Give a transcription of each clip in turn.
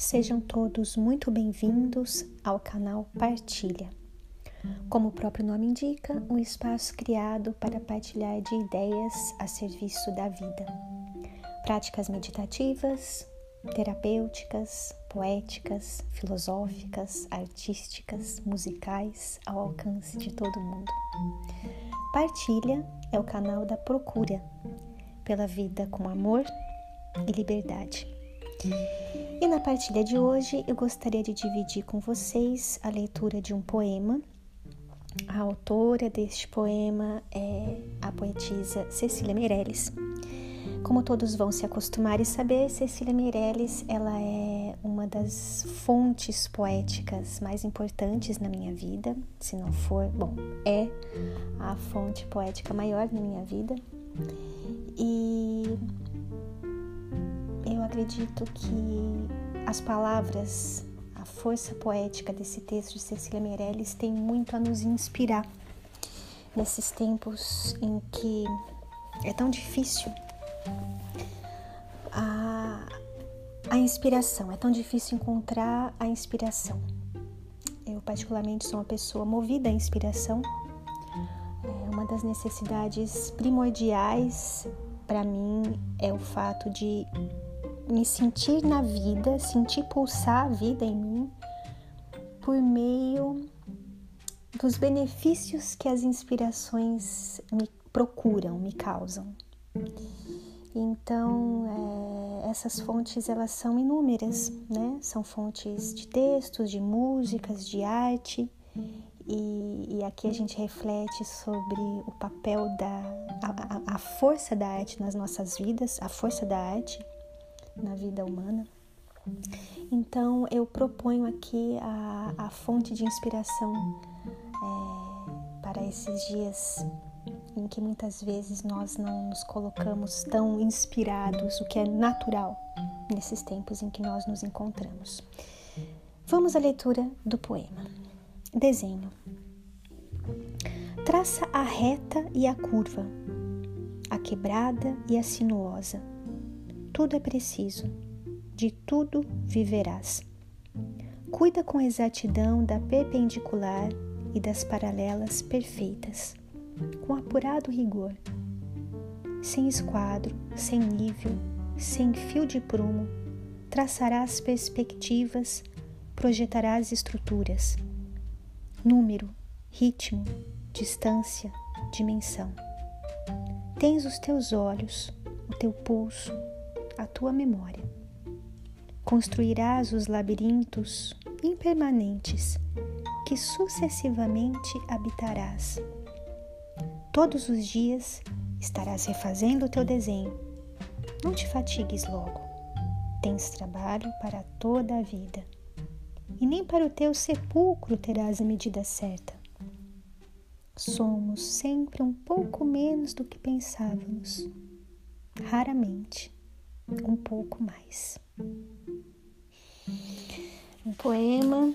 Sejam todos muito bem-vindos ao canal Partilha. Como o próprio nome indica, um espaço criado para partilhar de ideias a serviço da vida. Práticas meditativas, terapêuticas, poéticas, filosóficas, artísticas, musicais ao alcance de todo mundo. Partilha é o canal da procura pela vida com amor e liberdade. E na partilha de hoje eu gostaria de dividir com vocês a leitura de um poema. A autora deste poema é a poetisa Cecília Meirelles. Como todos vão se acostumar e saber, Cecília Meirelles ela é uma das fontes poéticas mais importantes na minha vida, se não for, bom, é a fonte poética maior na minha vida. E acredito que as palavras, a força poética desse texto de Cecília Meirelles tem muito a nos inspirar nesses tempos em que é tão difícil a, a inspiração, é tão difícil encontrar a inspiração. Eu, particularmente, sou uma pessoa movida à inspiração. É uma das necessidades primordiais para mim é o fato de me sentir na vida, sentir pulsar a vida em mim por meio dos benefícios que as inspirações me procuram, me causam. Então, é, essas fontes elas são inúmeras, né? São fontes de textos, de músicas, de arte. E, e aqui a gente reflete sobre o papel da a, a, força da arte nas nossas vidas, a força da arte na vida humana. Então eu proponho aqui a, a fonte de inspiração é, para esses dias em que muitas vezes nós não nos colocamos tão inspirados, o que é natural nesses tempos em que nós nos encontramos. Vamos à leitura do poema. Desenho. Traça a reta e a curva, a quebrada e a sinuosa tudo é preciso, de tudo viverás. Cuida com exatidão da perpendicular e das paralelas perfeitas, com apurado rigor. Sem esquadro, sem nível, sem fio de prumo, traçarás perspectivas, projetarás estruturas. Número, ritmo, distância, dimensão. Tens os teus olhos, o teu pulso, a tua memória. Construirás os labirintos impermanentes que sucessivamente habitarás. Todos os dias estarás refazendo o teu desenho. Não te fatigues logo. Tens trabalho para toda a vida. E nem para o teu sepulcro terás a medida certa. Somos sempre um pouco menos do que pensávamos. Raramente um pouco mais. Um poema,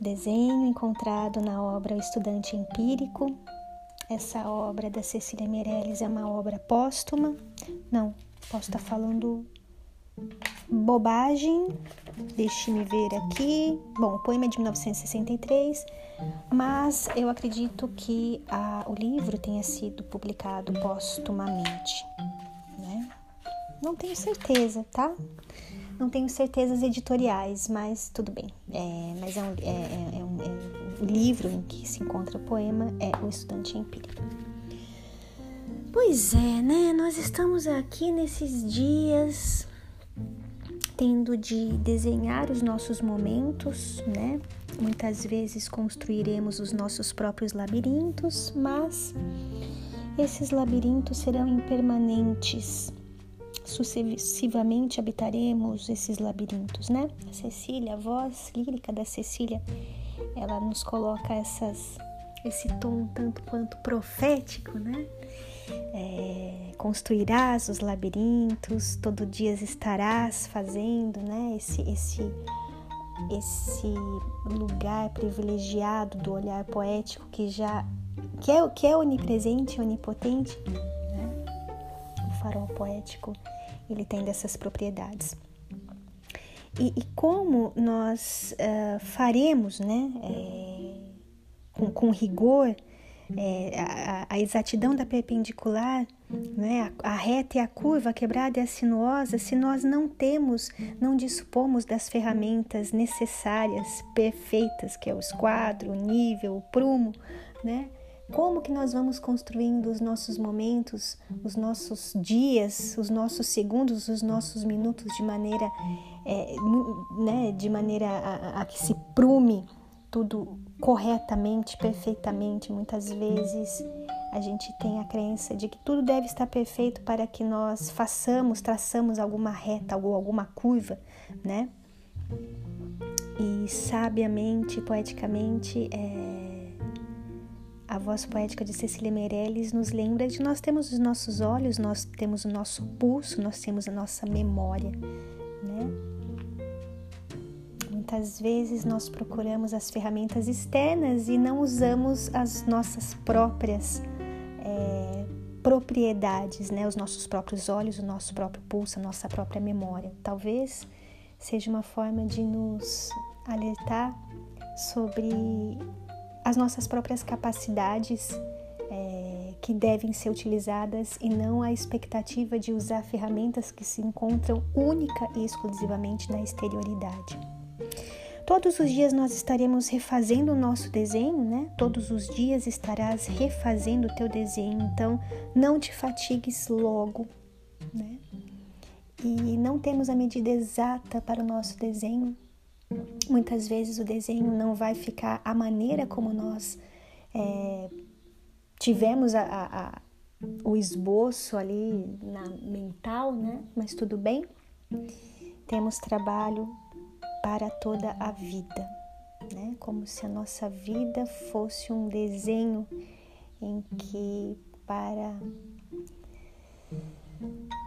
desenho encontrado na obra O Estudante Empírico. Essa obra da Cecília Meirelles é uma obra póstuma. Não, posso estar falando bobagem. Deixe-me ver aqui. Bom, o poema é de 1963, mas eu acredito que a, o livro tenha sido publicado póstumamente. Não tenho certeza, tá? Não tenho certezas editoriais, mas tudo bem. É, mas é um, é, é, é um, é um livro em que se encontra o poema é O Estudante Empírico. Pois é, né? Nós estamos aqui nesses dias tendo de desenhar os nossos momentos, né? Muitas vezes construiremos os nossos próprios labirintos, mas esses labirintos serão impermanentes sucessivamente habitaremos esses labirintos, né? A Cecília, a voz lírica da Cecília, ela nos coloca essas, esse tom tanto quanto profético, né? É, construirás os labirintos, todo dia estarás fazendo, né? Esse, esse, esse lugar privilegiado do olhar poético que já que é, que é onipresente, onipotente, né? o farol poético ele tem dessas propriedades. e, e como nós uh, faremos, né, é, com, com, rigor, é, a, a, exatidão da perpendicular, né, a, a, reta e a curva, a quebrada e a sinuosa, se nós não temos, não dispomos das ferramentas necessárias, perfeitas, que é o esquadro, o nível, o prumo, né? Como que nós vamos construindo os nossos momentos, os nossos dias, os nossos segundos, os nossos minutos de maneira, é, né, de maneira a, a que se prume tudo corretamente, perfeitamente. Muitas vezes a gente tem a crença de que tudo deve estar perfeito para que nós façamos, traçamos alguma reta ou alguma curva, né? E sabiamente, poeticamente, é, a voz poética de Cecília Meirelles nos lembra de nós temos os nossos olhos, nós temos o nosso pulso, nós temos a nossa memória, né? Muitas vezes nós procuramos as ferramentas externas e não usamos as nossas próprias é, propriedades, né? Os nossos próprios olhos, o nosso próprio pulso, a nossa própria memória. Talvez seja uma forma de nos alertar sobre as nossas próprias capacidades é, que devem ser utilizadas e não a expectativa de usar ferramentas que se encontram única e exclusivamente na exterioridade. Todos os dias nós estaremos refazendo o nosso desenho, né? Todos os dias estarás refazendo o teu desenho, então não te fatigues logo, né? E não temos a medida exata para o nosso desenho, Muitas vezes o desenho não vai ficar a maneira como nós é, tivemos a, a, a, o esboço ali na mental, né? Mas tudo bem. Temos trabalho para toda a vida, né? Como se a nossa vida fosse um desenho em que para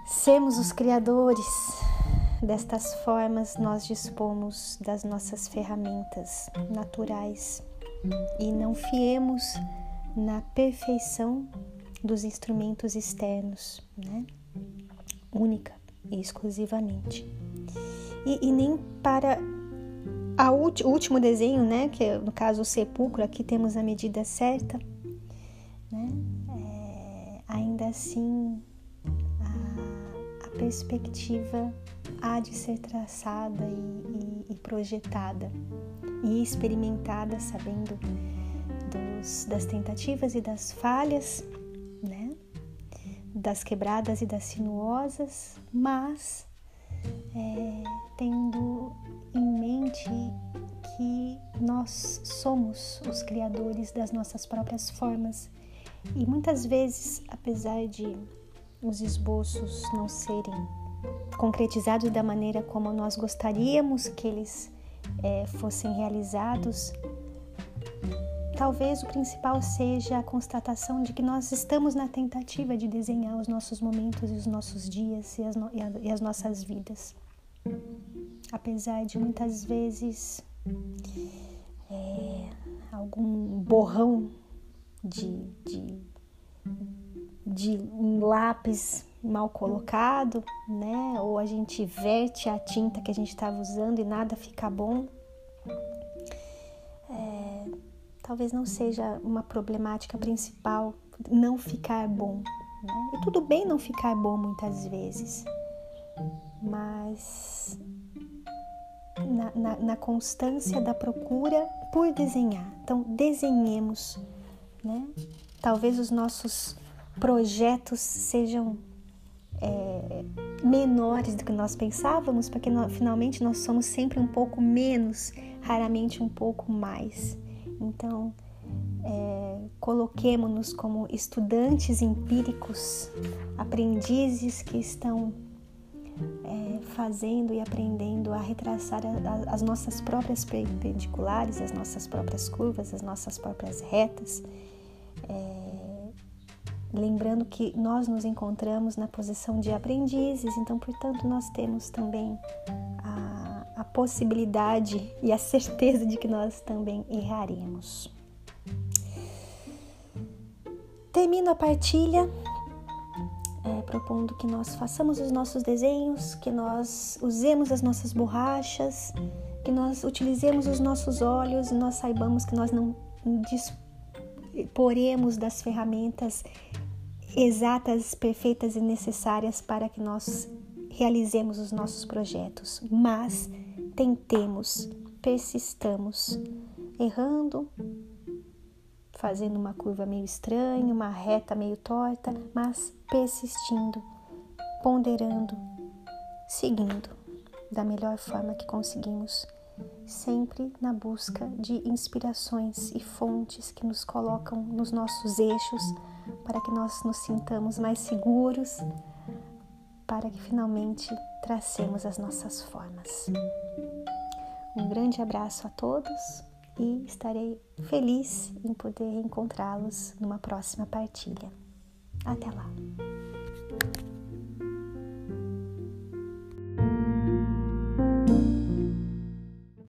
sermos os criadores Destas formas, nós dispomos das nossas ferramentas naturais e não fiemos na perfeição dos instrumentos externos, né? única e exclusivamente. E, e nem para o último desenho, né, que é, no caso o sepulcro, aqui temos a medida certa, né? É, ainda assim perspectiva há de ser traçada e, e, e projetada e experimentada, sabendo dos, das tentativas e das falhas, né? das quebradas e das sinuosas, mas é, tendo em mente que nós somos os criadores das nossas próprias formas e muitas vezes, apesar de os esboços não serem concretizados da maneira como nós gostaríamos que eles é, fossem realizados, talvez o principal seja a constatação de que nós estamos na tentativa de desenhar os nossos momentos e os nossos dias e as, no, e a, e as nossas vidas. Apesar de muitas vezes é, algum borrão de, de, de um lápis mal colocado, né? Ou a gente verte a tinta que a gente estava usando e nada fica bom. É, talvez não seja uma problemática principal não ficar bom. Né? E tudo bem não ficar bom muitas vezes, mas na, na, na constância da procura por desenhar. Então, desenhemos, né? Talvez os nossos projetos sejam é, menores do que nós pensávamos, porque nós, finalmente nós somos sempre um pouco menos, raramente um pouco mais. Então, é, coloquemos-nos como estudantes empíricos, aprendizes que estão é, fazendo e aprendendo a retraçar a, a, as nossas próprias perpendiculares, as nossas próprias curvas, as nossas próprias retas. É, lembrando que nós nos encontramos na posição de aprendizes, então, portanto, nós temos também a, a possibilidade e a certeza de que nós também erraremos. Termino a partilha é, propondo que nós façamos os nossos desenhos, que nós usemos as nossas borrachas, que nós utilizemos os nossos olhos e nós saibamos que nós não disporemos das ferramentas exatas, perfeitas e necessárias para que nós realizemos os nossos projetos, mas tentemos, persistamos, errando, fazendo uma curva meio estranha, uma reta meio torta, mas persistindo, ponderando, seguindo da melhor forma que conseguimos, sempre na busca de inspirações e fontes que nos colocam nos nossos eixos para que nós nos sintamos mais seguros, para que finalmente tracemos as nossas formas. Um grande abraço a todos e estarei feliz em poder encontrá-los numa próxima partilha. Até lá!